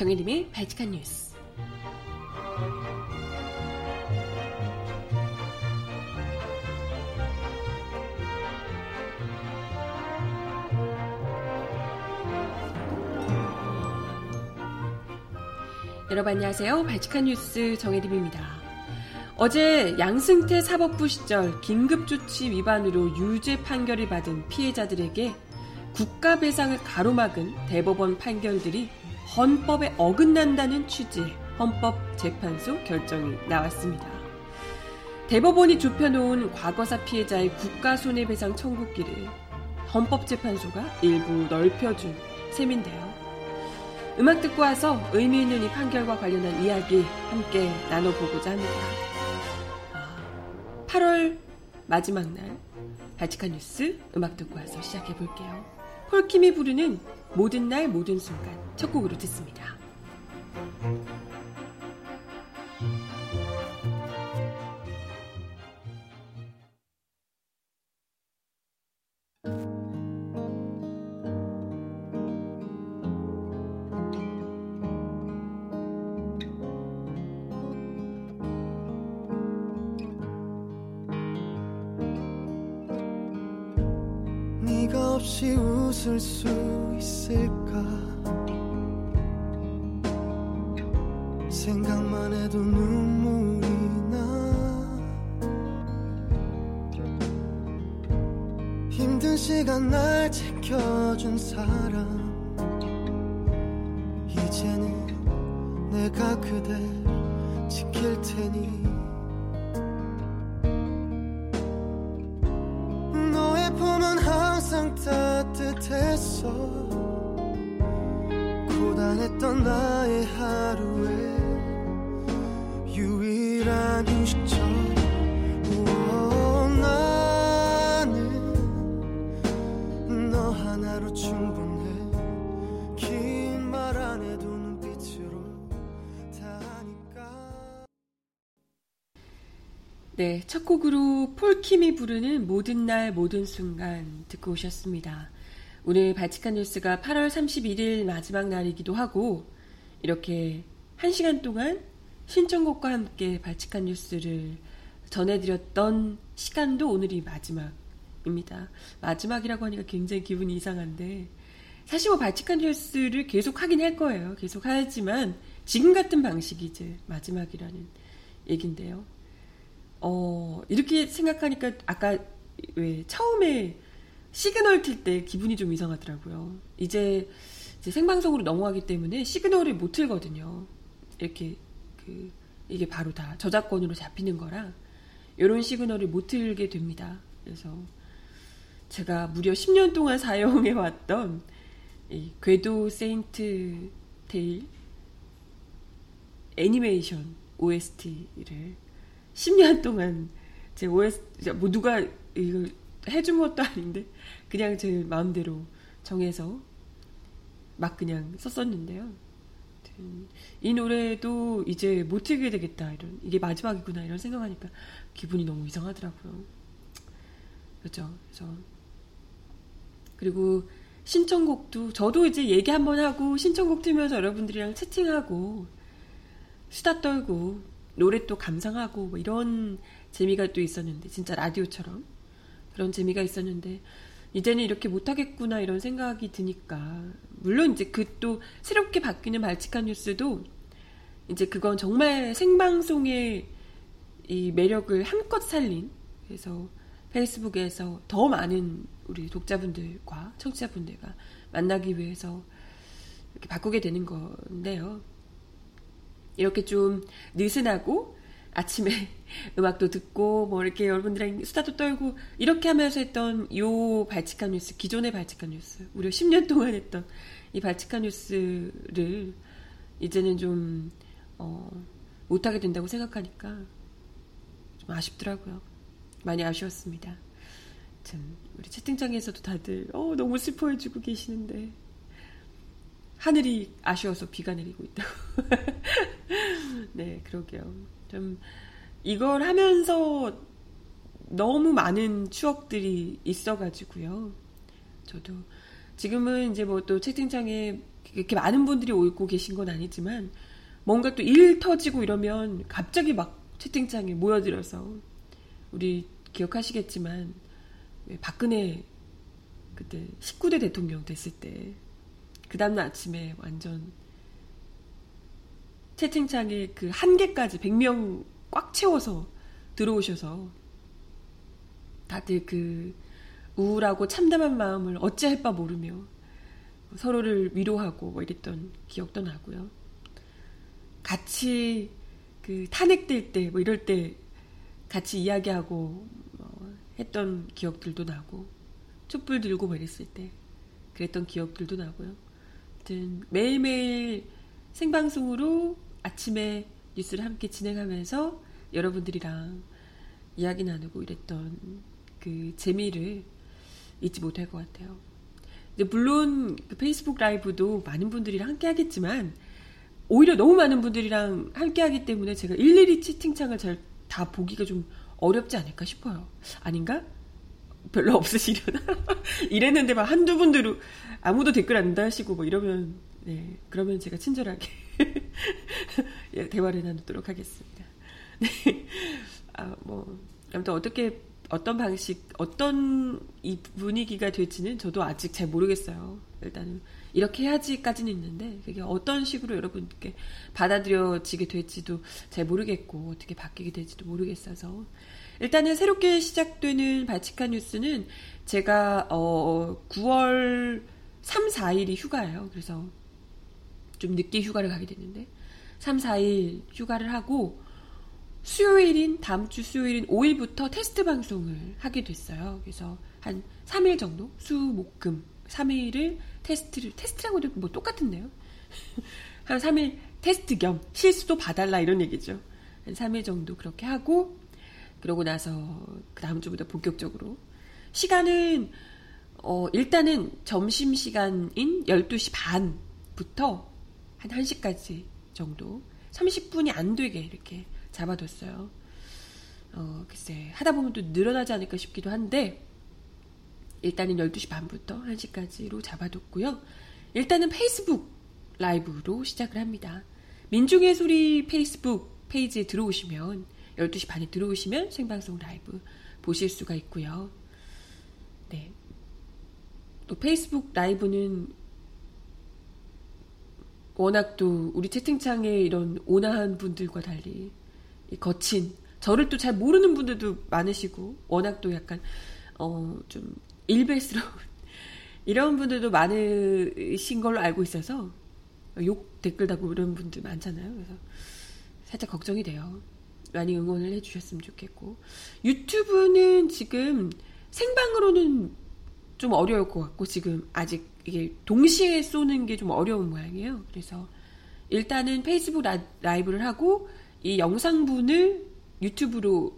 정혜림의 발칙한 뉴스. 여러분 안녕하세요. 발칙한 뉴스 정혜림입니다. 어제 양승태 사법부 시절 긴급조치 위반으로 유죄 판결을 받은 피해자들에게 국가배상을 가로막은 대법원 판결들이 헌법에 어긋난다는 취지의 헌법재판소 결정이 나왔습니다. 대법원이 좁혀놓은 과거사 피해자의 국가손해배상 청구기를 헌법재판소가 일부 넓혀준 셈인데요. 음악 듣고 와서 의미 있는 이 판결과 관련한 이야기 함께 나눠보고자 합니다. 8월 마지막 날 발칙한 뉴스 음악 듣고 와서 시작해 볼게요. 폴킴이 부르는 모든 날 모든 순간 첫 곡으로 듣습니다. 없이 웃을 수 있을까? 생각만 해도 눈물이 나. 힘든 시간 날 지켜준 사람 네, 첫 곡으로 폴킴이 부르는 모든 날 모든 순간 듣고 오셨습니다. 오늘 발칙한 뉴스가 8월 31일 마지막 날이기도 하고 이렇게 한 시간 동안 신청곡과 함께 발칙한 뉴스를 전해드렸던 시간도 오늘이 마지막입니다. 마지막이라고 하니까 굉장히 기분이 이상한데 사실 뭐 발칙한 뉴스를 계속 하긴 할 거예요. 계속 하지만 지금 같은 방식이 이제 마지막이라는 얘긴데요. 어, 이렇게 생각하니까 아까 왜 처음에 시그널 틀 때 기분이 좀 이상하더라고요. 이제, 이제 생방송으로 넘어가기 때문에 시그널을 못 틀거든요. 이렇게 그 이게 바로 다 저작권으로 잡히는 거라 이런 시그널을 못 틀게 됩니다. 그래서 제가 무려 10년 동안 사용해 왔던 이 궤도 세인트 테일 애니메이션 OST를 10년 동안 제 OS, 뭐 누가 이거 해준 것도 아닌데, 그냥 제 마음대로 정해서 막 그냥 썼었는데요. 이 노래도 이제 못 틀게 되겠다, 이런, 이게 마지막이구나, 이런 생각하니까 기분이 너무 이상하더라고요. 그렇죠. 그래서, 그리고 신청곡도, 저도 이제 얘기 한번 하고, 신청곡 틀면서 여러분들이랑 채팅하고, 수다 떨고, 노래 또 감상하고 뭐 이런 재미가 또 있었는데 진짜 라디오처럼 그런 재미가 있었는데 이제는 이렇게 못하겠구나 이런 생각이 드니까 물론 이제 그 또 새롭게 바뀌는 발칙한 뉴스도 이제 그건 정말 생방송의 이 매력을 한껏 살린 그래서 페이스북에서 더 많은 우리 독자분들과 청취자분들과 만나기 위해서 이렇게 바꾸게 되는 건데요. 이렇게 좀 느슨하고 아침에 음악도 듣고 뭐 이렇게 여러분들이랑 수다도 떨고 이렇게 하면서 했던 요 발칙한 뉴스 기존의 발칙한 뉴스 무려 10년 동안 했던 이 발칙한 뉴스를 이제는 좀 어, 못하게 된다고 생각하니까 좀 아쉽더라고요. 많이 아쉬웠습니다. 참 우리 채팅창에서도 다들 어, 너무 슬퍼해주고 계시는데 하늘이 아쉬워서 비가 내리고 있다고. 네, 그러게요. 좀 이걸 하면서 너무 많은 추억들이 있어가지고요. 저도 지금은 이제 뭐 또 채팅창에 이렇게 많은 분들이 오고 계신 건 아니지만 뭔가 또 일 터지고 이러면 갑자기 막 채팅창에 모여들어서 우리 기억하시겠지만 박근혜 그때 19대 대통령 됐을 때 그 다음날 아침에 완전 채팅창에 그 한 개까지 100명 꽉 채워서 들어오셔서 다들 그 우울하고 참담한 마음을 어찌할 바 모르며 서로를 위로하고 뭐 이랬던 기억도 나고요. 같이 그 탄핵될 때 뭐 이럴 때 같이 이야기하고 뭐 했던 기억들도 나고 촛불 들고 뭐 이랬을 때 그랬던 기억들도 나고요. 아무튼 매일매일 생방송으로 아침에 뉴스를 함께 진행하면서 여러분들이랑 이야기 나누고 이랬던 그 재미를 잊지 못할 것 같아요. 물론 그 페이스북 라이브도 많은 분들이랑 함께 하겠지만 오히려 너무 많은 분들이랑 함께 하기 때문에 제가 일일이 채팅창을 잘 다 보기가 좀 어렵지 않을까 싶어요. 아닌가? 별로 없으시려나? 이랬는데 막 한두 분들 아무도 댓글 안 다시고 뭐 이러면 네 그러면 제가 친절하게 예, 대화를 나누도록 하겠습니다. 네. 아, 뭐 아무튼 어떻게 어떤 방식, 어떤 이 분위기가 될지는 저도 아직 잘 모르겠어요. 일단은 이렇게 해야지까지는 있는데 그게 어떤 식으로 여러분께 받아들여지게 될지도 잘 모르겠고 어떻게 바뀌게 될지도 모르겠어서 일단은 새롭게 시작되는 발칙한 뉴스는 제가 어 9월 3, 4일이 휴가예요. 그래서 좀 늦게 휴가를 가게 됐는데 3, 4일 휴가를 하고 수요일인 다음 주 수요일인 5일부터 테스트 방송을 하게 됐어요. 그래서 한 3일 정도 수, 목, 금 3일을 테스트를 테스트라고 해도 뭐 똑같은데요. 한 3일 테스트 겸 실수도 봐달라 이런 얘기죠. 한 3일 정도 그렇게 하고 그러고 나서 그 다음 주부터 본격적으로 시간은 어 일단은 점심 시간인 12시 반부터 한 1시까지 정도 30분이 안 되게 이렇게 잡아뒀어요. 어, 글쎄, 하다 보면 또 늘어나지 않을까 싶기도 한데, 일단은 12시 반부터 1시까지로 잡아뒀고요. 일단은 페이스북 라이브로 시작을 합니다. 민중의 소리 페이스북 페이지에 들어오시면, 12시 반에 들어오시면 생방송 라이브 보실 수가 있고요. 네. 또 페이스북 라이브는 워낙 또 우리 채팅창에 이런 온화한 분들과 달리 거친 저를 또 잘 모르는 분들도 많으시고 워낙 또 약간 어 좀 일베스러운 이런 분들도 많으신 걸로 알고 있어서 욕 댓글 다고 이런 분들 많잖아요. 그래서 살짝 걱정이 돼요. 많이 응원을 해주셨으면 좋겠고 유튜브는 지금 생방으로는 좀 어려울 것 같고 지금 아직 이게 동시에 쏘는 게 좀 어려운 모양이에요. 그래서 일단은 페이스북 라이브를 하고 이 영상분을 유튜브로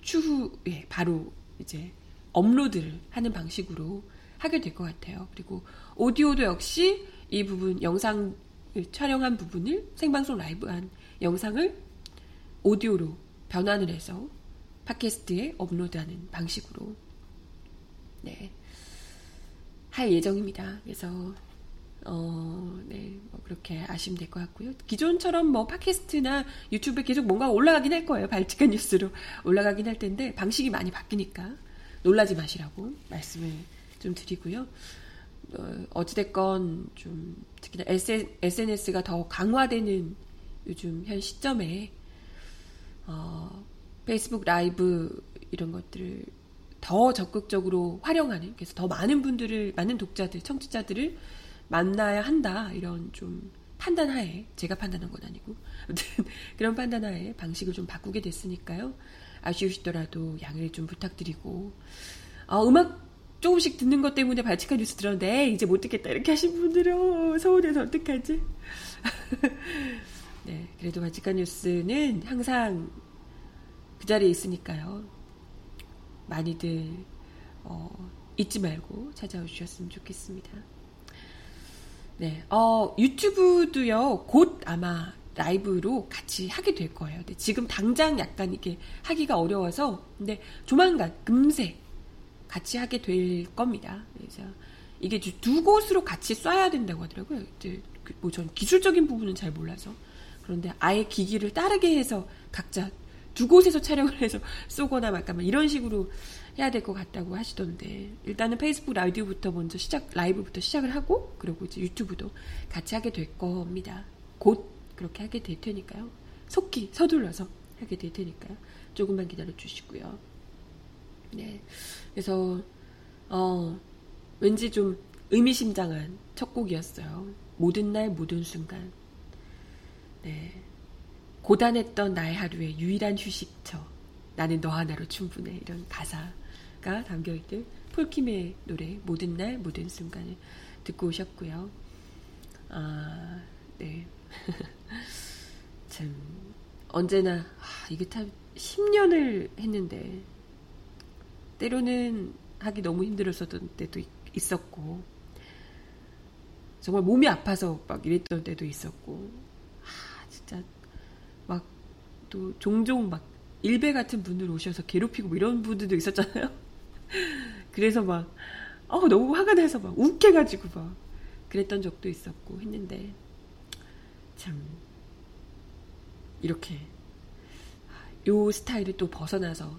추후에 바로 이제 업로드를 하는 방식으로 하게 될 것 같아요. 그리고 오디오도 역시 이 부분 영상 촬영한 부분을 생방송 라이브한 영상을 오디오로 변환을 해서 팟캐스트에 업로드하는 방식으로 네, 할 예정입니다. 그래서 어, 네, 뭐 그렇게 아시면 될 것 같고요. 기존처럼 뭐 팟캐스트나 유튜브에 계속 뭔가 올라가긴 할 거예요. 발칙한 뉴스로 올라가긴 할 텐데 방식이 많이 바뀌니까 놀라지 마시라고 말씀을 좀 드리고요. 어, 어찌됐건 좀 특히나 SNS가 더 강화되는 요즘 현 시점에 어, 페이스북 라이브 이런 것들을 더 적극적으로 활용하는 그래서 더 많은 분들을 많은 독자들 청취자들을 만나야 한다. 이런 좀 판단하에 제가 판단한 건 아니고. 아무튼 그런 판단하에 방식을 좀 바꾸게 됐으니까요. 아쉬우시더라도 양해를 좀 부탁드리고. 어, 음악 조금씩 듣는 것 때문에 발칙한 뉴스 들었는데 이제 못 듣겠다. 이렇게 하신 분들은 서울에서 어떡하지? 네 그래도 발칙한 뉴스는 항상 그 자리에 있으니까요 많이들 어, 잊지 말고 찾아오셨으면 좋겠습니다. 네, 어, 유튜브도요, 곧 아마 라이브로 같이 하게 될 거예요. 근데 지금 당장 약간 이게 하기가 어려워서, 근데 조만간, 금세 같이 하게 될 겁니다. 그래서 이게 두 곳으로 같이 쏴야 된다고 하더라고요. 그 뭐전 기술적인 부분은 잘 몰라서 그런데 아예 기기를 따르게 해서 각자 두 곳에서 촬영을 해서 쏘거나 막 이런 식으로 해야 될 것 같다고 하시던데 일단은 페이스북 라디오부터 먼저 시작 라이브부터 시작을 하고 그리고 이제 유튜브도 같이 하게 될 겁니다. 곧 그렇게 하게 될 테니까요. 속기 서둘러서 하게 될 테니까요. 조금만 기다려 주시고요. 네. 그래서 어 왠지 좀 의미심장한 첫 곡이었어요. 모든 날 모든 순간. 네. 고단했던 나의 하루의 유일한 휴식처. 나는 너 하나로 충분해. 이런 가사가 담겨 있는 폴킴의 노래 모든 날 모든 순간을 듣고 오셨고요. 아, 네. 참 언제나 아, 이게 참 10년을 했는데 때로는 하기 너무 힘들었었던 때도 있었고 정말 몸이 아파서 막 이랬던 때도 있었고 아 진짜 막 또 종종 막 일배 같은 분들 오셔서 괴롭히고 뭐 이런 분들도 있었잖아요. 그래서 막 어, 너무 화가 나서 막 욱해가지고 막 그랬던 적도 있었고 했는데 참 이렇게 요 스타일을 또 벗어나서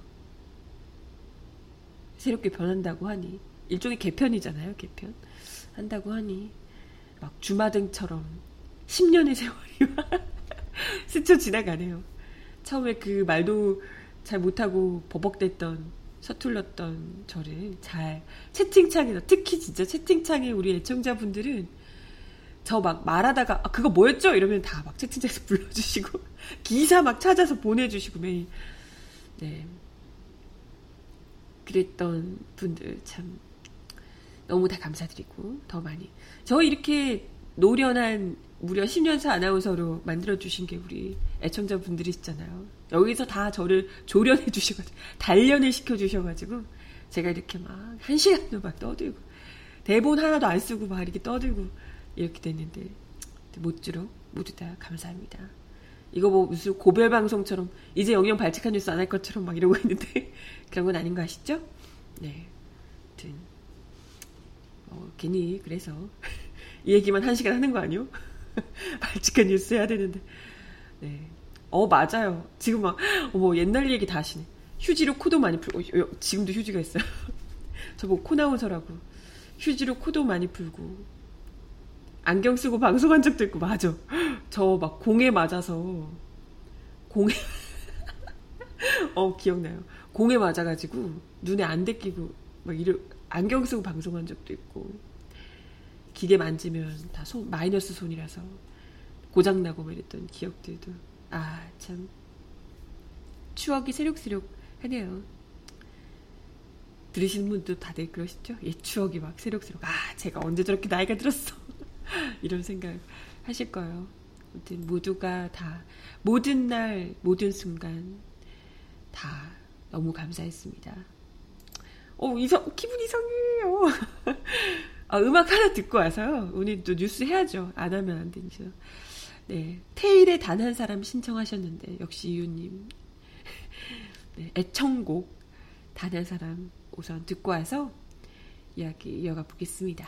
새롭게 변한다고 하니 일종의 개편이잖아요 개편 한다고 하니 막 주마등처럼 10년의 세월이 스쳐 지나가네요. 처음에 그 말도 잘 못하고 버벅댔던 서툴렀던 저를 잘 채팅창에서 특히 진짜 채팅창에 우리 애청자분들은 저 막 말하다가 아, 그거 뭐였죠? 이러면 다 막 채팅창에서 불러주시고 기사 막 찾아서 보내주시고 매일. 네. 그랬던 분들 참 너무 다 감사드리고 더 많이. 저 이렇게 노련한 무려 10년차 아나운서로 만들어주신 게 우리 애청자분들이시잖아요. 여기서 다 저를 조련해 주셔가지고, 단련을 시켜주셔가지고, 제가 이렇게 막, 한 시간도 막 떠들고, 대본 하나도 안 쓰고 막 이렇게 떠들고, 이렇게 됐는데, 못주로 모두 다 감사합니다. 이거 뭐 무슨 고별 방송처럼, 이제 영영 발칙한 뉴스 안 할 것처럼 막 이러고 있는데, 그런 건 아닌 거 아시죠? 네. 아무튼, 어, 괜히, 그래서, 이 얘기만 한 시간 하는 거 아니요? 발칙한 뉴스 해야 되는데. 네. 어, 맞아요. 지금 막, 어머, 옛날 얘기 다 하시네. 휴지로 코도 많이 풀고, 어, 지금도 휴지가 있어요. 저보고 코 나오서라고. 휴지로 코도 많이 풀고. 안경 쓰고 방송한 적도 있고, 맞아. 저 막 공에 맞아서, 공에, 어, 기억나요. 공에 맞아가지고, 눈에 안 데끼고, 막 이러, 안경 쓰고 방송한 적도 있고. 기계 만지면 다 손, 마이너스 손이라서 고장나고 뭐 이랬던 기억들도 아 참 추억이 새록새록 하네요. 들으시는 분도 다들 그러시죠? 예, 추억이 막 새록새록 아 제가 언제 저렇게 나이가 들었어 이런 생각 하실 거예요. 아무튼 모두가 다 모든 날 모든 순간 다 너무 감사했습니다. 어 이상 기분 이상해요. 아, 음악 하나 듣고 와서요. 오늘 또 뉴스 해야죠. 안 하면 안 되죠. 네. 테일의 단 한 사람 신청하셨는데, 역시 이유님. 네, 애청곡 단 한 사람 우선 듣고 와서 이야기 이어가 보겠습니다.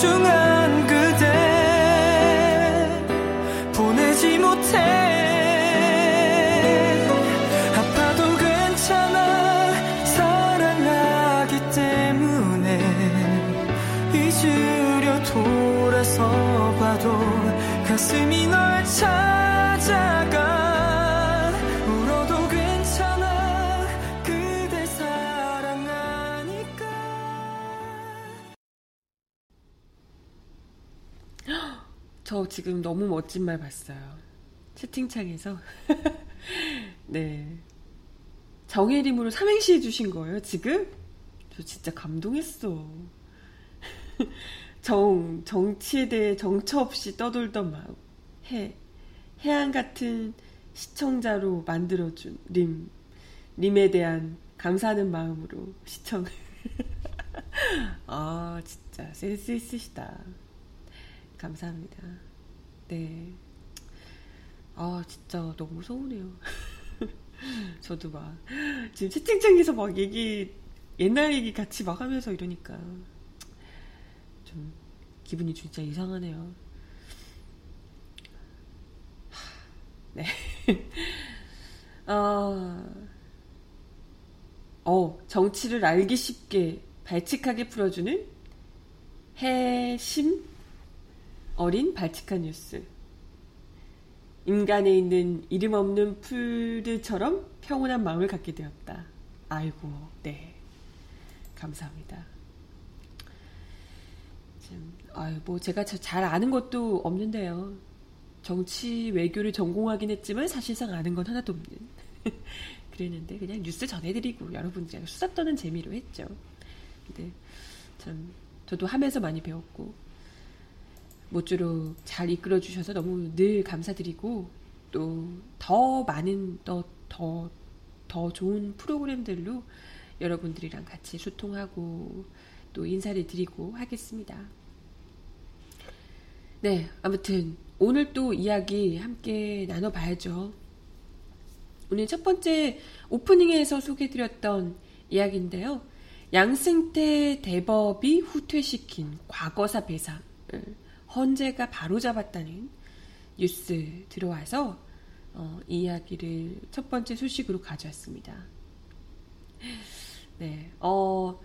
가 저 지금 너무 멋진 말 봤어요. 채팅창에서. 네. 정혜림으로 삼행시 해주신 거예요, 지금? 저 진짜 감동했어. 정, 정치에 대해 정처 없이 떠돌던 마음. 해, 해안 같은 시청자로 만들어준 림. 림에 대한 감사하는 마음으로 시청. 아, 진짜 센스 있으시다. 감사합니다. 네. 아, 진짜 너무 서운해요. 저도 막, 지금 채팅창에서 막 얘기, 옛날 얘기 같이 막 하면서 이러니까, 좀, 기분이 진짜 이상하네요. 네. 어, 어, 정치를 알기 쉽게 발칙하게 풀어주는 해심 어린 발칙한 뉴스. 인간에 있는 이름 없는 풀들처럼 평온한 마음을 갖게 되었다. 아이고, 네. 감사합니다. 좀, 아유, 뭐, 제가 잘 아는 것도 없는데요. 정치 외교를 전공하긴 했지만 사실상 아는 건 하나도 없는. 그랬는데, 그냥 뉴스 전해드리고 여러분들 수다 떠는 재미로 했죠. 근데, 참, 저도 하면서 많이 배웠고, 모쪼록 잘 이끌어 주셔서 너무 늘 감사드리고 또 더 많은 더 더 더 좋은 프로그램들로 여러분들이랑 같이 소통하고 또 인사를 드리고 하겠습니다. 네, 아무튼 오늘 또 이야기 함께 나눠봐야죠. 오늘 첫 번째 오프닝에서 소개드렸던 이야기인데요. 양승태 대법이 후퇴시킨 과거사 배상을 헌재가 바로잡았다는 뉴스 들어와서 어, 이 이야기를 첫 번째 소식으로 가져왔습니다. 네, 어,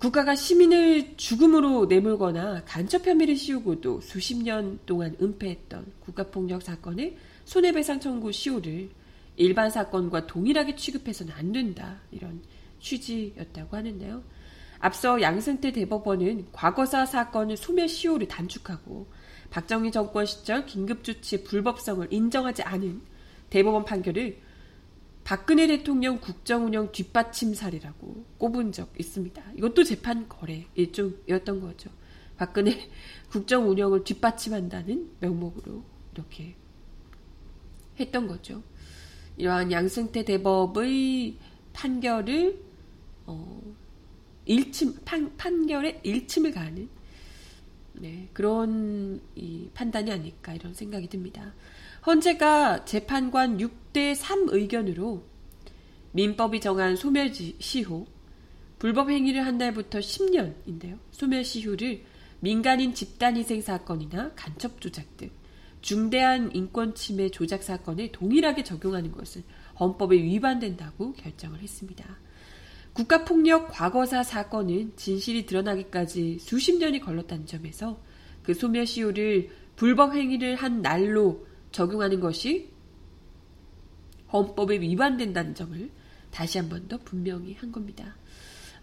국가가 시민을 죽음으로 내몰거나 간첩 혐의를 씌우고도 수십 년 동안 은폐했던 국가폭력 사건의 손해배상 청구 시효를 일반 사건과 동일하게 취급해서는 안 된다. 이런 취지였다고 하는데요. 앞서 양승태 대법원은 과거사 사건의 소멸 시효를 단축하고 박정희 정권 시절 긴급조치의 불법성을 인정하지 않은 대법원 판결을 박근혜 대통령 국정운영 뒷받침 사례라고 꼽은 적 있습니다. 이것도 재판 거래 일종이었던 거죠. 박근혜 국정운영을 뒷받침한다는 명목으로 이렇게 했던 거죠. 이러한 양승태 대법의 판결을 어, 일침 판, 판결에 일침을 가하는 네, 그런 이 판단이 아닐까 이런 생각이 듭니다. 헌재가 재판관 6대 3 의견으로 민법이 정한 소멸시효 불법 행위를 한 날부터 10년인데요. 소멸시효를 민간인 집단희생 사건이나 간첩 조작 등 중대한 인권 침해 조작 사건에 동일하게 적용하는 것은 헌법에 위반된다고 결정을 했습니다. 국가폭력 과거사 사건은 진실이 드러나기까지 수십 년이 걸렸다는 점에서 그 소멸시효를 불법 행위를 한 날로 적용하는 것이 헌법에 위반된다는 점을 다시 한 번 더 분명히 한 겁니다.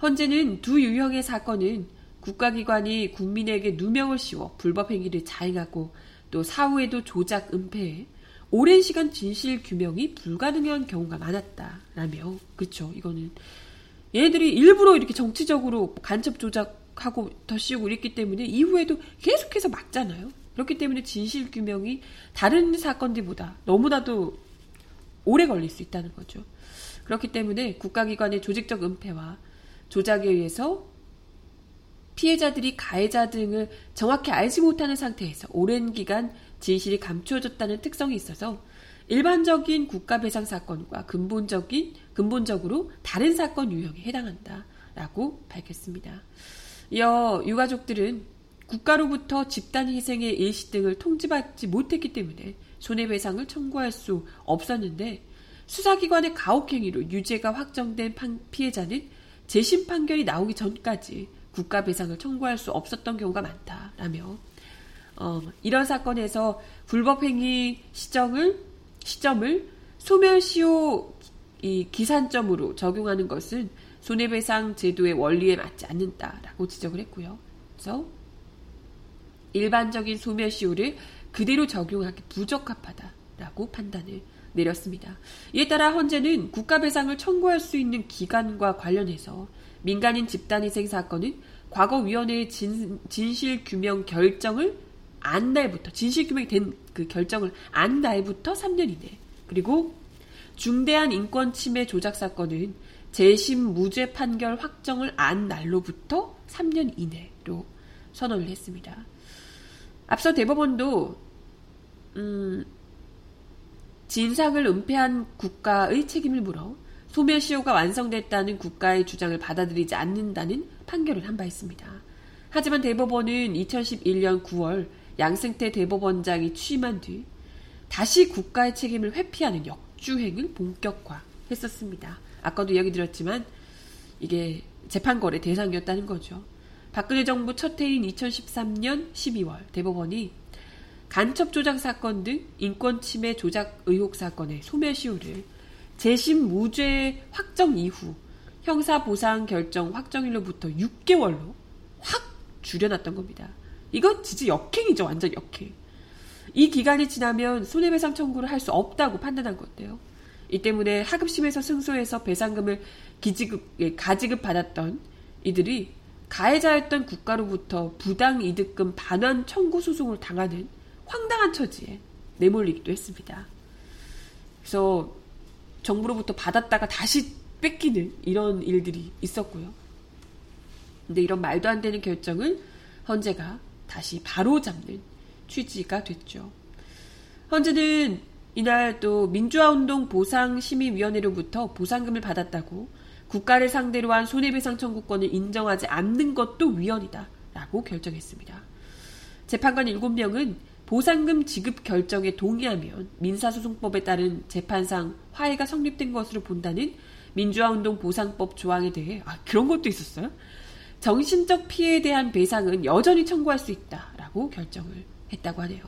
헌재는 두 유형의 사건은 국가기관이 국민에게 누명을 씌워 불법 행위를 자행하고 또 사후에도 조작, 은폐해 오랜 시간 진실 규명이 불가능한 경우가 많았다라며 그렇죠. 이거는 얘네들이 일부러 이렇게 정치적으로 간첩 조작하고 더 씌우고 이랬기 때문에 이후에도 계속해서 막잖아요. 그렇기 때문에 진실 규명이 다른 사건들보다 너무나도 오래 걸릴 수 있다는 거죠. 그렇기 때문에 국가기관의 조직적 은폐와 조작에 의해서 피해자들이 가해자 등을 정확히 알지 못하는 상태에서 오랜 기간 진실이 감추어졌다는 특성이 있어서 일반적인 국가배상 사건과 근본적인 근본적으로 다른 사건 유형에 해당한다라고 밝혔습니다. 이어 유가족들은 국가로부터 집단 희생의 일시 등을 통지받지 못했기 때문에 손해배상을 청구할 수 없었는데 수사기관의 가혹행위로 유죄가 확정된 피해자는 재심 판결이 나오기 전까지 국가 배상을 청구할 수 없었던 경우가 많다라며 어, 이런 사건에서 불법행위 시정을 시점을 소멸시효 이 기산점으로 적용하는 것은 손해배상 제도의 원리에 맞지 않는다라고 지적을 했고요. 그래서 일반적인 소멸시효를 그대로 적용하기 부적합하다라고 판단을 내렸습니다. 이에 따라 헌재는 국가배상을 청구할 수 있는 기간과 관련해서 민간인 집단희생 사건은 과거위원회의 진, 진실규명 결정을 안 날부터 진실규명이 된 그 결정을 안 날부터 3년 이내 그리고 중대한 인권 침해 조작 사건은 재심 무죄 판결 확정을 안 날로부터 3년 이내로 선언을 했습니다. 앞서 대법원도 음, 진상을 은폐한 국가의 책임을 물어 소멸시효가 완성됐다는 국가의 주장을 받아들이지 않는다는 판결을 한 바 있습니다. 하지만 대법원은 2011년 9월 양승태 대법원장이 취임한 뒤 다시 국가의 책임을 회피하는 역주행을 본격화했었습니다. 아까도 이야기 드렸지만 이게 재판거래 대상이었다는 거죠. 박근혜 정부 첫 해인 2013년 12월 대법원이 간첩 조작 사건 등 인권 침해 조작 의혹 사건의 소멸시효를 재심 무죄 확정 이후 형사 보상 결정 확정일로부터 6개월로 확 줄여놨던 겁니다. 이건 진짜 역행이죠. 완전 역행. 이 기간이 지나면 손해배상 청구를 할 수 없다고 판단한 건데요. 이 때문에 하급심에서 승소해서 배상금을 기지급, 예, 가지급 받았던 이들이 가해자였던 국가로부터 부당 이득금 반환 청구 소송을 당하는 황당한 처지에 내몰리기도 했습니다. 그래서 정부로부터 받았다가 다시 뺏기는 이런 일들이 있었고요. 근데 이런 말도 안 되는 결정을 헌재가 다시 바로 잡는 취지가 됐죠. 헌재는 이날 또 민주화운동 보상심의위원회로부터 보상금을 받았다고 국가를 상대로 한 손해배상 청구권을 인정하지 않는 것도 위헌이다 라고 결정했습니다. 재판관 7명은 보상금 지급 결정에 동의하면 민사소송법에 따른 재판상 화해가 성립된 것으로 본다는 민주화운동 보상법 조항에 대해 아 그런 것도 있었어요. 정신적 피해에 대한 배상은 여전히 청구할 수 있다라고 결정을 했다고 하네요.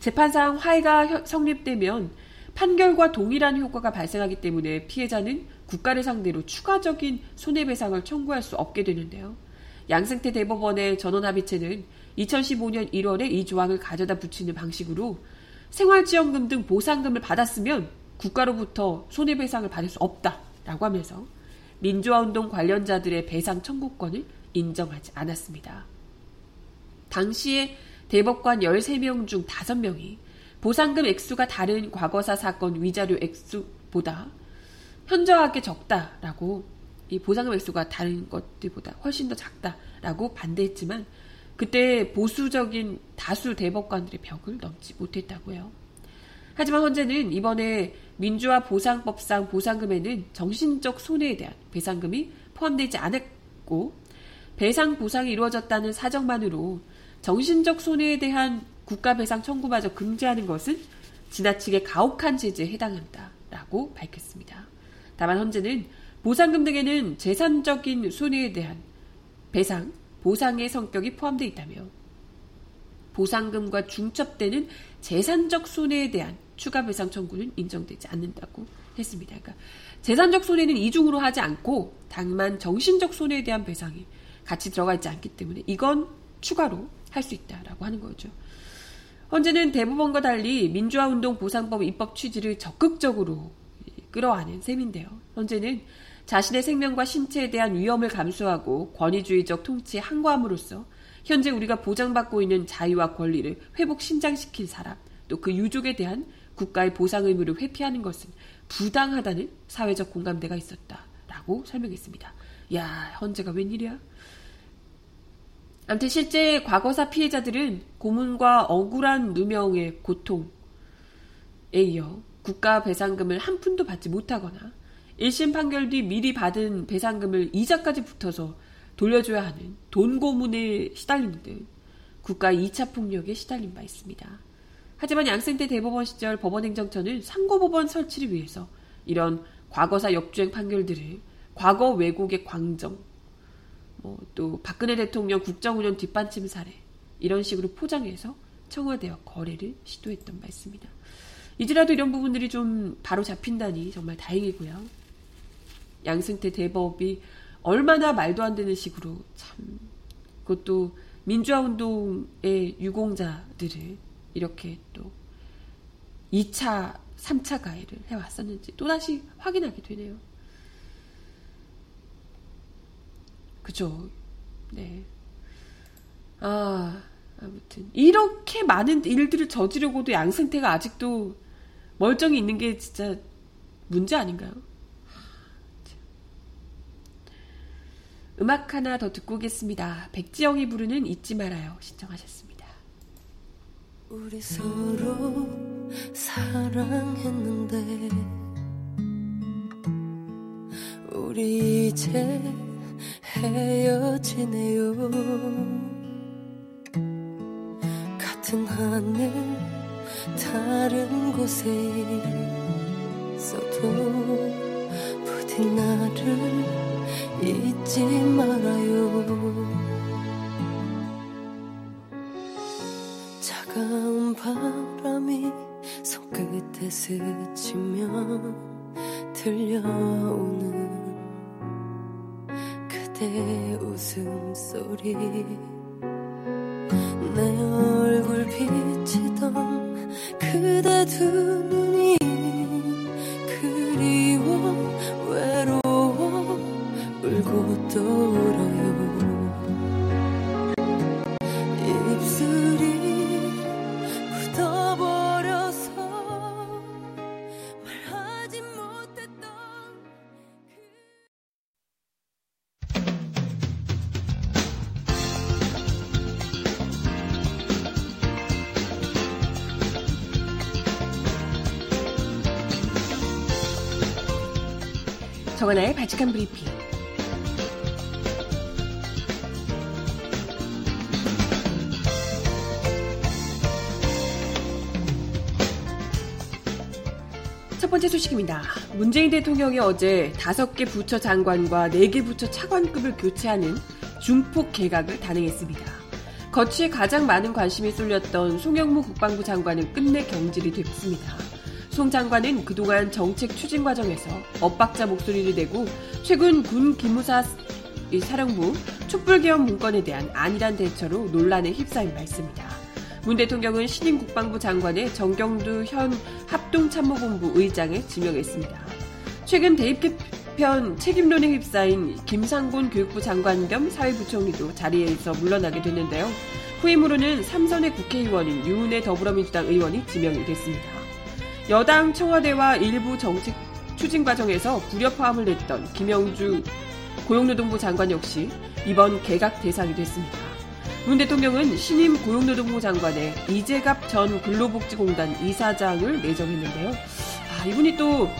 재판상 화해가 성립되면 판결과 동일한 효과가 발생하기 때문에 피해자는 국가를 상대로 추가적인 손해배상을 청구할 수 없게 되는데요. 양승태 대법원의 전원합의체는 2015년 1월에 이 조항을 가져다 붙이는 방식으로 생활지원금 등 보상금을 받았으면 국가로부터 손해배상을 받을 수 없다라고 하면서 민주화운동 관련자들의 배상 청구권을 인정하지 않았습니다. 당시에 대법관 13명 중 5명이 보상금 액수가 다른 과거사 사건 위자료 액수보다 현저하게 적다라고 이 보상금 액수가 다른 것들보다 훨씬 더 작다라고 반대했지만 그때 보수적인 다수 대법관들의 벽을 넘지 못했다고요. 하지만 헌재는 이번에 민주화 보상법상 보상금에는 정신적 손해에 대한 배상금이 포함되지 않았고 배상 보상이 이루어졌다는 사정만으로 정신적 손해에 대한 국가 배상 청구마저 금지하는 것은 지나치게 가혹한 제재에 해당한다라고 밝혔습니다. 다만 헌재는 보상금 등에는 재산적인 손해에 대한 배상, 보상의 성격이 포함되어 있다며 보상금과 중첩되는 재산적 손해에 대한 추가 배상 청구는 인정되지 않는다고 했습니다. 그러니까 재산적 손해는 이중으로 하지 않고 다만 정신적 손해에 대한 배상이 같이 들어가 있지 않기 때문에 이건 추가로 할 수 있다라고 하는 거죠. 헌재는 대법원과 달리 민주화운동 보상법 입법 취지를 적극적으로 끌어안은 셈인데요. 헌재는 자신의 생명과 신체에 대한 위험을 감수하고 권위주의적 통치에 항거함으로써 현재 우리가 보장받고 있는 자유와 권리를 회복 신장시킨 사람, 또 그 유족에 대한 국가의 보상 의무를 회피하는 것은 부당하다는 사회적 공감대가 있었다라고 설명했습니다. 야, 헌재가 웬일이야? 아무튼 실제 과거사 피해자들은 고문과 억울한 누명의 고통에 이어 국가 배상금을 한 푼도 받지 못하거나 1심 판결 뒤 미리 받은 배상금을 이자까지 붙어서 돌려줘야 하는 돈 고문에 시달리는 등 국가 2차 폭력에 시달린 바 있습니다. 하지만 양승태 대법원 시절 법원행정처는 상고법원 설치를 위해서 이런 과거사 역주행 판결들을 과거 왜곡의 광정, 뭐 또 박근혜 대통령 국정운영 뒷받침 사례 이런 식으로 포장해서 청와대와 거래를 시도했던 바 있습니다. 이제라도 이런 부분들이 좀 바로 잡힌다니 정말 다행이고요. 양승태 대법이 얼마나 말도 안 되는 식으로 참 그것도 민주화 운동의 유공자들을 이렇게 또 2차, 3차 가해를 해왔었는지 또다시 확인하게 되네요. 그죠. 네. 아, 아무튼. 이렇게 많은 일들을 저지르고도 양승태가 아직도 멀쩡히 있는 게 진짜 문제 아닌가요? 음악 하나 더 듣고 오겠습니다. 백지영이 부르는 잊지 말아요. 신청하셨습니다. 우리 서로 사랑했는데 우리 이제 헤어지네요. 같은 하늘 다른 곳에 있어도 부디 나를 잊지 말아요 바람이 손끝에 스치며 들려오는 그대 웃음소리. 내 얼굴 비치던 그대 두 바칙한 브리핑. 첫 번째 소식입니다. 문재인 대통령이 어제 다섯 개 부처 장관과 네 개 부처 차관급을 교체하는 중폭 개각을 단행했습니다. 거취에 가장 많은 관심이 쏠렸던 송영무 국방부 장관은 끝내 경질이 됐습니다. 송 장관은 그동안 정책 추진 과정에서 엇박자 목소리를 내고 최근 군 기무사 사령부 촛불개헌 문건에 대한 안일한 대처로 논란에 휩싸인 바 있습니다. 문 대통령은 신임 국방부 장관에 정경두 현 합동참모본부 의장을 지명했습니다. 최근 대입 개편 책임론에 휩싸인 김상곤 교육부 장관 겸 사회부총리도 자리에서 물러나게 됐는데요. 후임으로는 삼선의 국회의원인 유은혜 더불어민주당 의원이 지명이 됐습니다. 여당 청와대와 일부 정책 추진 과정에서 불협화음을 냈던 김영주 고용노동부 장관 역시 이번 개각 대상이 됐습니다. 문 대통령은 신임 고용노동부 장관에 이재갑 전 근로복지공단 이사장을 내정했는데요. 아, 이분이 또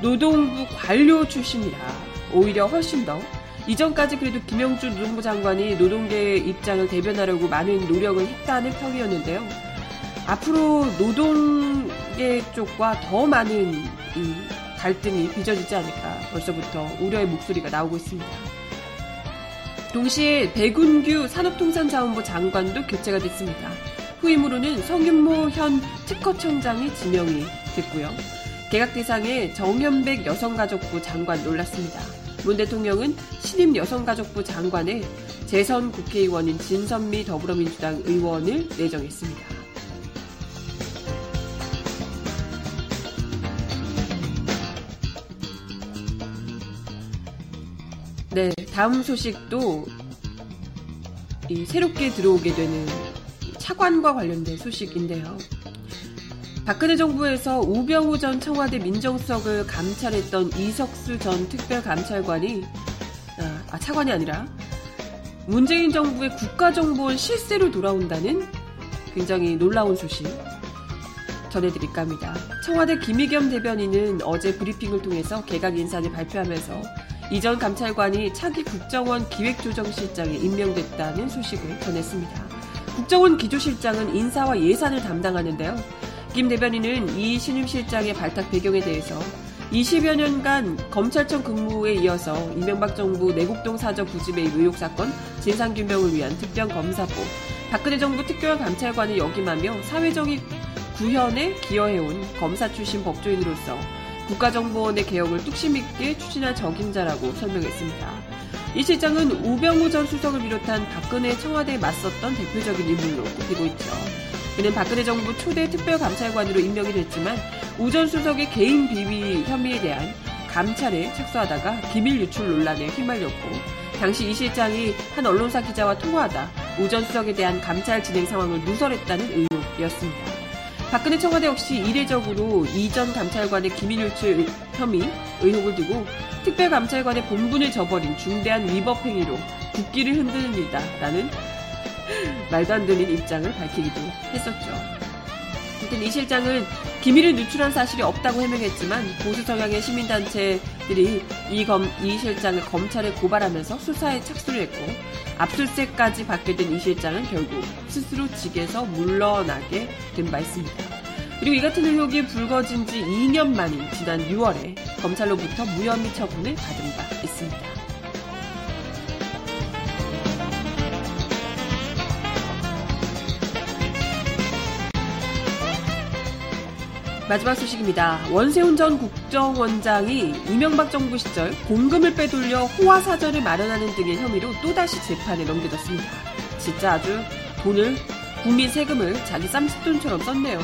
노동부 관료 출신이라 오히려 훨씬 더 이전까지 그래도 김영주 노동부 장관이 노동계의 입장을 대변하려고 많은 노력을 했다는 평이었는데요. 앞으로 노동 계 쪽과 더 많은 이 갈등이 빚어지지 않을까 벌써부터 우려의 목소리가 나오고 있습니다. 동시에 백운규 산업통상자원부 장관도 교체가 됐습니다. 후임으로는 성윤모 현 특허청장이 지명이 됐고요. 개각 대상에 정현백 여성가족부 장관 놀랐습니다. 문 대통령은 신임 여성가족부 장관에 재선 국회의원인 진선미 더불어민주당 의원을 내정했습니다. 다음 소식도 이 새롭게 들어오게 되는 차관과 관련된 소식인데요. 박근혜 정부에서 우병우 전 청와대 민정수석을 감찰했던 이석수 전 특별감찰관이 아, 아 차관이 아니라 문재인 정부의 국가정보원 실세로 돌아온다는 굉장히 놀라운 소식 전해드릴까 합니다. 청와대 김의겸 대변인은 어제 브리핑을 통해서 개각 인사를 발표하면서 이전 감찰관이 차기 국정원 기획조정실장에 임명됐다는 소식을 전했습니다. 국정원 기조실장은 인사와 예산을 담당하는데요. 김 대변인은 이 신임 실장의 발탁 배경에 대해서 20여 년간 검찰청 근무에 이어서 이명박 정부 내곡동 사저 부지매입 의혹 사건 진상규명을 위한 특별검사법, 박근혜 정부 특별 감찰관을 역임하며 사회적인 구현에 기여해온 검사 출신 법조인으로서 국가정보원의 개혁을 뚝심 있게 추진할 적임자라고 설명했습니다. 이 실장은 우병우 전 수석을 비롯한 박근혜 청와대에 맞섰던 대표적인 인물로 꼽히고 있죠. 그는 박근혜 정부 초대 특별감찰관으로 임명이 됐지만 우 전 수석의 개인 비위 혐의에 대한 감찰에 착수하다가 기밀 유출 논란에 휘말렸고 당시 이 실장이 한 언론사 기자와 통화하다 우 전 수석에 대한 감찰 진행 상황을 누설했다는 의혹이었습니다. 박근혜 청와대 역시 이례적으로 이전 감찰관의 기밀 유출 혐의 의혹을 두고 특별감찰관의 본분을 저버린 중대한 위법 행위로 국기를 흔듭니다. 라는 말도 안 되는 입장을 밝히기도 했었죠. 이 실장은 기밀을 누출한 사실이 없다고 해명했지만 보수 성향의 시민단체들이 이, 검, 이 실장을 검찰에 고발하면서 수사에 착수를 했고 압수수색까지 받게 된 이 실장은 결국 스스로 직에서 물러나게 된 바 있습니다. 그리고 이 같은 의혹이 불거진 지 2년 만인 지난 6월에 검찰로부터 무혐의 처분을 받은 바 있습니다. 마지막 소식입니다. 원세훈 전 국정원장이 이명박 정부 시절 공금을 빼돌려 호화사절을 마련하는 등의 혐의로 또다시 재판에 넘겨졌습니다. 진짜 아주 돈을 국민 세금을 자기 쌈짓돈처럼 썼네요.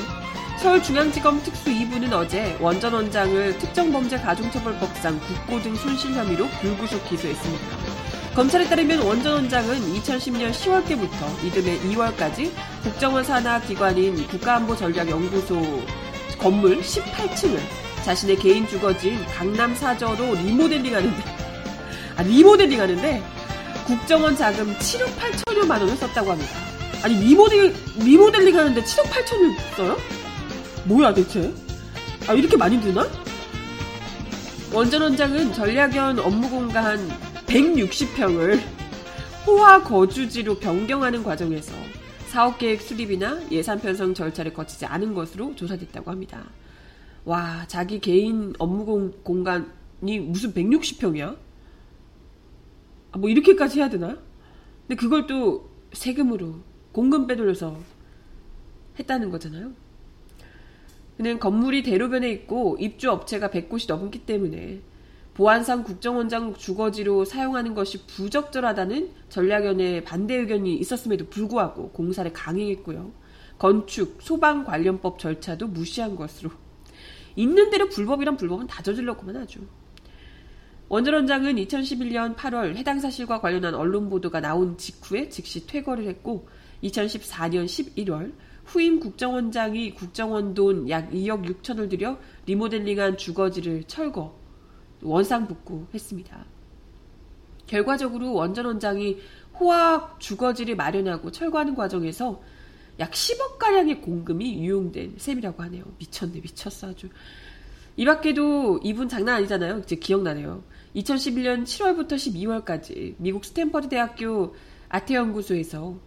서울중앙지검 특수 2부는 어제 원전 원장을 특정범죄 가중처벌법상 국고 등 손실 혐의로 불구속 기소했습니다. 검찰에 따르면 원전 원장은 2010년 10월께부터 이듬해 2월까지 국정원 산하 기관인 국가안보전략연구소 건물 18층을 자신의 개인 주거지인 강남 사저로 리모델링 하는데, 아, 리모델링 하는데, 국정원 자금 7억 8천여만 원을 썼다고 합니다. 아니, 리모델, 리모델링 하는데 7억 8천을 써요? 뭐야, 대체? 아, 이렇게 많이 드나? 원전 원장은 전략연 업무 공간 160평을 호화 거주지로 변경하는 과정에서 사업 계획 수립이나 예산 편성 절차를 거치지 않은 것으로 조사됐다고 합니다. 와, 자기 개인 업무 공, 간이 무슨 160평이야? 아, 뭐 이렇게까지 해야 되나? 근데 그걸 또 세금으로 공금 빼돌려서 했다는 거잖아요. 그는 건물이 대로변에 있고 입주 업체가 100곳이 넘기 때문에 보안상 국정원장 주거지로 사용하는 것이 부적절하다는 전략연의 반대 의견이 있었음에도 불구하고 공사를 강행했고요. 건축, 소방 관련법 절차도 무시한 것으로 있는 대로 불법이란 불법은 다 저질렀구만 하죠. 원전 원장은 2011년 8월 해당 사실과 관련한 언론 보도가 나온 직후에 즉시 퇴거를 했고 2014년 11월 후임 국정원장이 국정원 돈 약 2억 6천을 들여 리모델링한 주거지를 철거, 원상복구했습니다. 결과적으로 원전 원장이 호화 주거지를 마련하고 철거하는 과정에서 약 10억 가량의 공금이 유용된 셈이라고 하네요. 미쳤네, 미쳤어 아주. 이 밖에도 이분 장난 아니잖아요. 이제 기억나네요. 2011년 7월부터 12월까지 미국 스탠퍼드 대학교 아태 연구소에서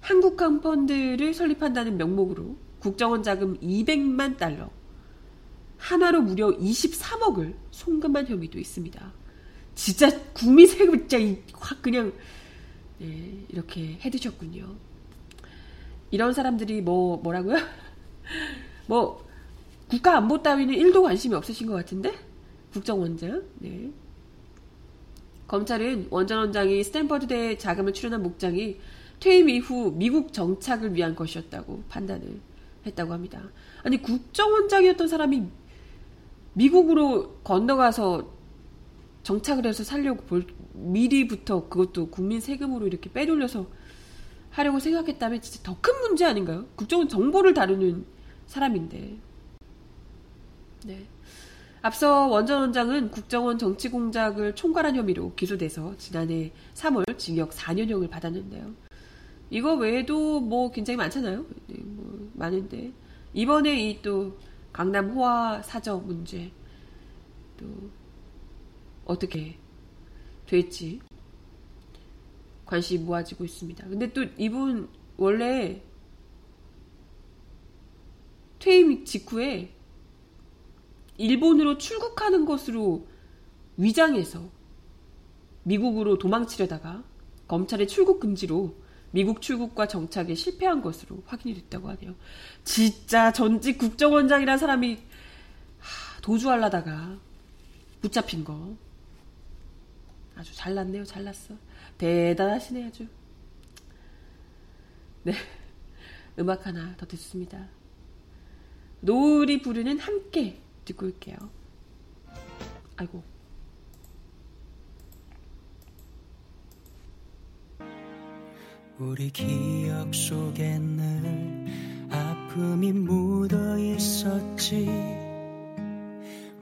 한국항 펀드를 설립한다는 명목으로 국정원 자금 200만 달러, 하나로 무려 23억을 송금한 혐의도 있습니다. 진짜 국민 세금 진짜 확 그냥 네, 이렇게 해드셨군요. 이런 사람들이 뭐 뭐라고요? 뭐 국가 안보 따위는 1도 관심이 없으신 것 같은데 국정원장. 네. 검찰은 원전 원장이 스탠퍼드대 자금을 출연한 목장이 퇴임 이후 미국 정착을 위한 것이었다고 판단을 했다고 합니다. 아니 국정원장이었던 사람이 미국으로 건너가서 정착을 해서 살려고 볼, 미리부터 그것도 국민 세금으로 이렇게 빼돌려서 하려고 생각했다면 진짜 더 큰 문제 아닌가요? 국정원 정보를 다루는 사람인데. 네. 앞서 원전 원장은 국정원 정치 공작을 총괄한 혐의로 기소돼서 지난해 3월 징역 4년형을 받았는데요. 이거 외에도 뭐 굉장히 많잖아요. 네, 뭐 많은데 이번에 이 또 강남 호화 사저 문제 또 어떻게 될지 관심이 모아지고 있습니다. 근데 또 이분 원래 퇴임 직후에 일본으로 출국하는 것으로 위장해서 미국으로 도망치려다가 검찰의 출국 금지로 미국 출국과 정착에 실패한 것으로 확인이 됐다고 하네요. 진짜 전직 국정원장이란 사람이 도주하려다가 붙잡힌 거. 아주 잘났네요. 잘났어. 대단하시네 아주. 네. 음악 하나 더 듣습니다. 노을이 부르는 함께 듣고 올게요. 아이고. 우리 기억 속에는 아픔이 묻어 있었지.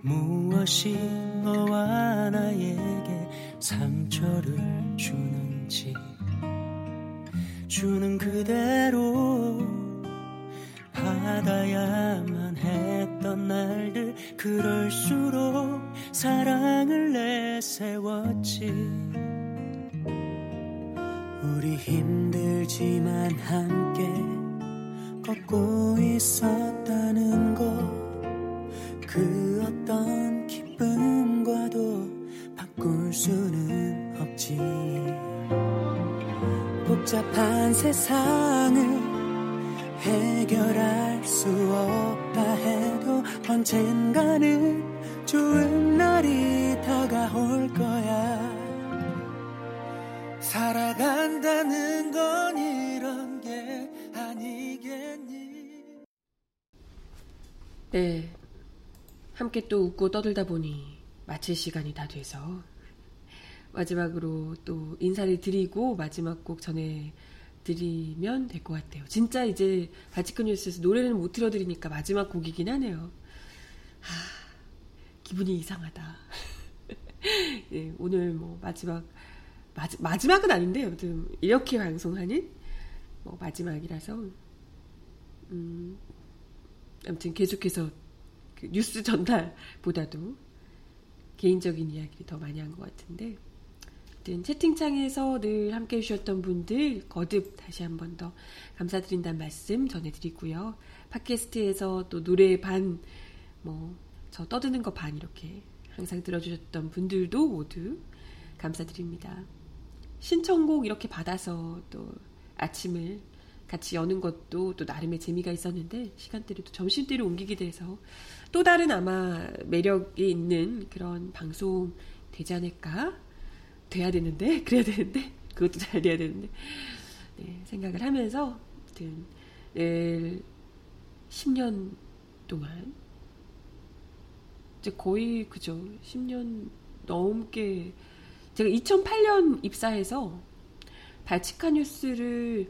무엇이 너와 나에게 상처를 주는지. 주는 그대로 받아야만 했던 날들 그럴수록 사랑을 내세웠지 우리 힘들지만 함께 걷고 있었다는 것 그 어떤 기쁨과도 바꿀 수는 없지 복잡한 세상을 해결할 수 없다 해도 언젠가는 좋은 날이 다가올 거야. 살아간다는 건 이런 게 아니겠니? 네. 함께 또 웃고 떠들다 보니 마칠 시간이 다 돼서 마지막으로 또 인사를 드리고 마지막 곡 전에 드리면 될 것 같아요. 진짜 이제 바치크 뉴스에서 노래를 못 틀어드리니까 마지막 곡이긴 하네요. 하, 기분이 이상하다. 네, 오늘 뭐 마지막 마지, 마지 막은 아닌데 아무튼 이렇게 방송하는 뭐 마지막이라서 음, 아무튼 계속해서 그 뉴스 전달보다도 개인적인 이야기를 더 많이 한 것 같은데 어쨌든 채팅창에서 늘 함께 해주셨던 분들 거듭 다시 한 번 더 감사드린다는 말씀 전해드리고요. 팟캐스트에서 또 노래 반, 뭐, 저 떠드는 거 반 이렇게 항상 들어주셨던 분들도 모두 감사드립니다. 신청곡 이렇게 받아서 또 아침을 같이 여는 것도 또 나름의 재미가 있었는데 시간대를 또 점심대로 옮기게 돼서 또 다른 아마 매력이 있는 그런 방송 되지 않을까? 돼야 되는데? 그래야 되는데? 그것도 잘 돼야 되는데. 네, 생각을 하면서 아무튼 내일 10년 동안 이제 거의 그죠. 10년 넘게 제가 2008년 입사해서 발치카 뉴스를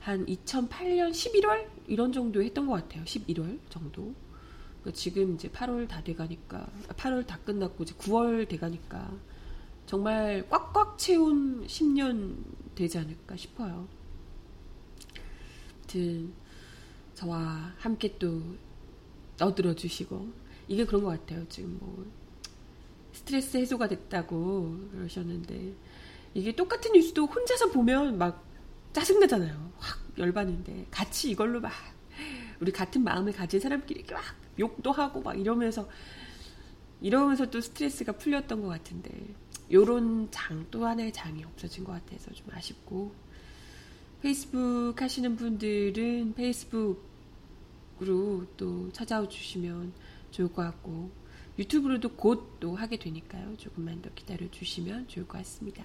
한 2008년 11월 이런 정도 했던 것 같아요. 11월 정도. 그러니까 지금 이제 8월 다 돼가니까 8월 다 끝났고 이제 9월 돼가니까 정말 꽉꽉 채운 10년 되지 않을까 싶어요. 아무튼 저와 함께 또 떠들어 주시고 이게 그런 것 같아요. 지금 뭐 스트레스 해소가 됐다고 그러셨는데 이게 똑같은 뉴스도 혼자서 보면 막 짜증나잖아요. 확 열받는데 같이 이걸로 막 우리 같은 마음을 가진 사람끼리 막 욕도 하고 막 이러면서 이러면서 또 스트레스가 풀렸던 것 같은데 요런 장 또 하나의 장이 없어진 것 같아서 좀 아쉽고 페이스북 하시는 분들은 페이스북으로 또 찾아와 주시면 좋을 것 같고 유튜브로도 곧 또 하게 되니까요. 조금만 더 기다려 주시면 좋을 것 같습니다.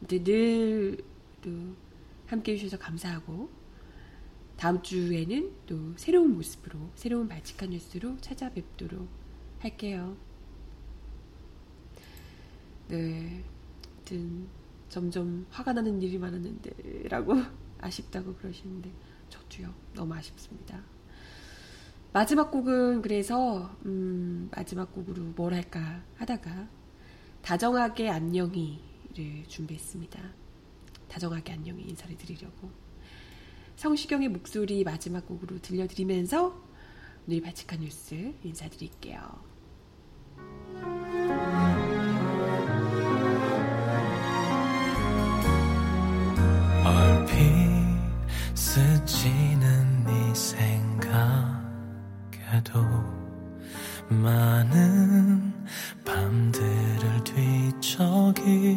늘또 함께 해주셔서 감사하고 다음 주에는 또 새로운 모습으로 새로운 발칙한 뉴스로 찾아뵙도록 할게요. 네. 하여튼 점점 화가 나는 일이 많았는데 라고 아쉽다고 그러시는데 저도요. 너무 아쉽습니다. 마지막 곡은 그래서 음, 마지막 곡으로 뭘 할까 하다가 다정하게 안녕히를 준비했습니다. 다정하게 안녕히 인사를 드리려고 성시경의 목소리 마지막 곡으로 들려드리면서 오늘 바칙한 뉴스 인사드릴게요. 스치는 네 생각 후에도 많은 밤들을 뒤척일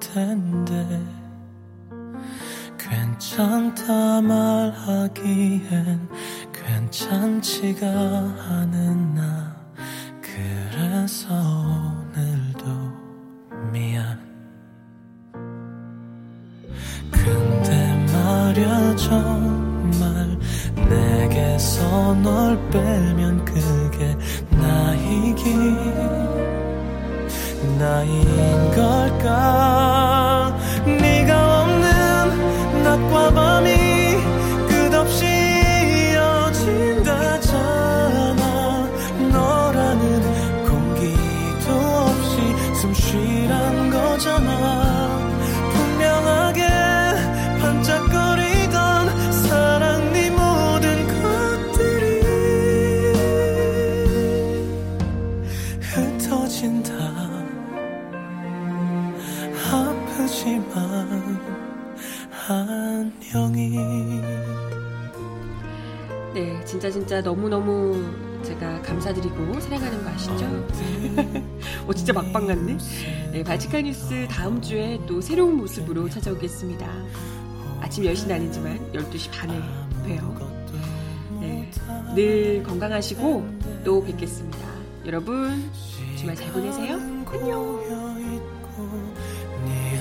텐데 괜찮다 말하기엔 괜찮지가 않은 나 그래서 오늘도 미안. 근데 말여줘 내게서 널 빼면 그게 나이긴 나인 걸까 진짜 진짜 너무너무 제가 감사드리고 사랑하는 거 아시죠? 어, 진짜 막방 같네. 네, 바치카 뉴스 다음 주에 또 새로운 모습으로 찾아오겠습니다. 아침 10시는 아니지만 12시 반에 봬요. 네, 늘 건강하시고 또 뵙겠습니다. 여러분, 주말 잘 보내세요. 안녕. 네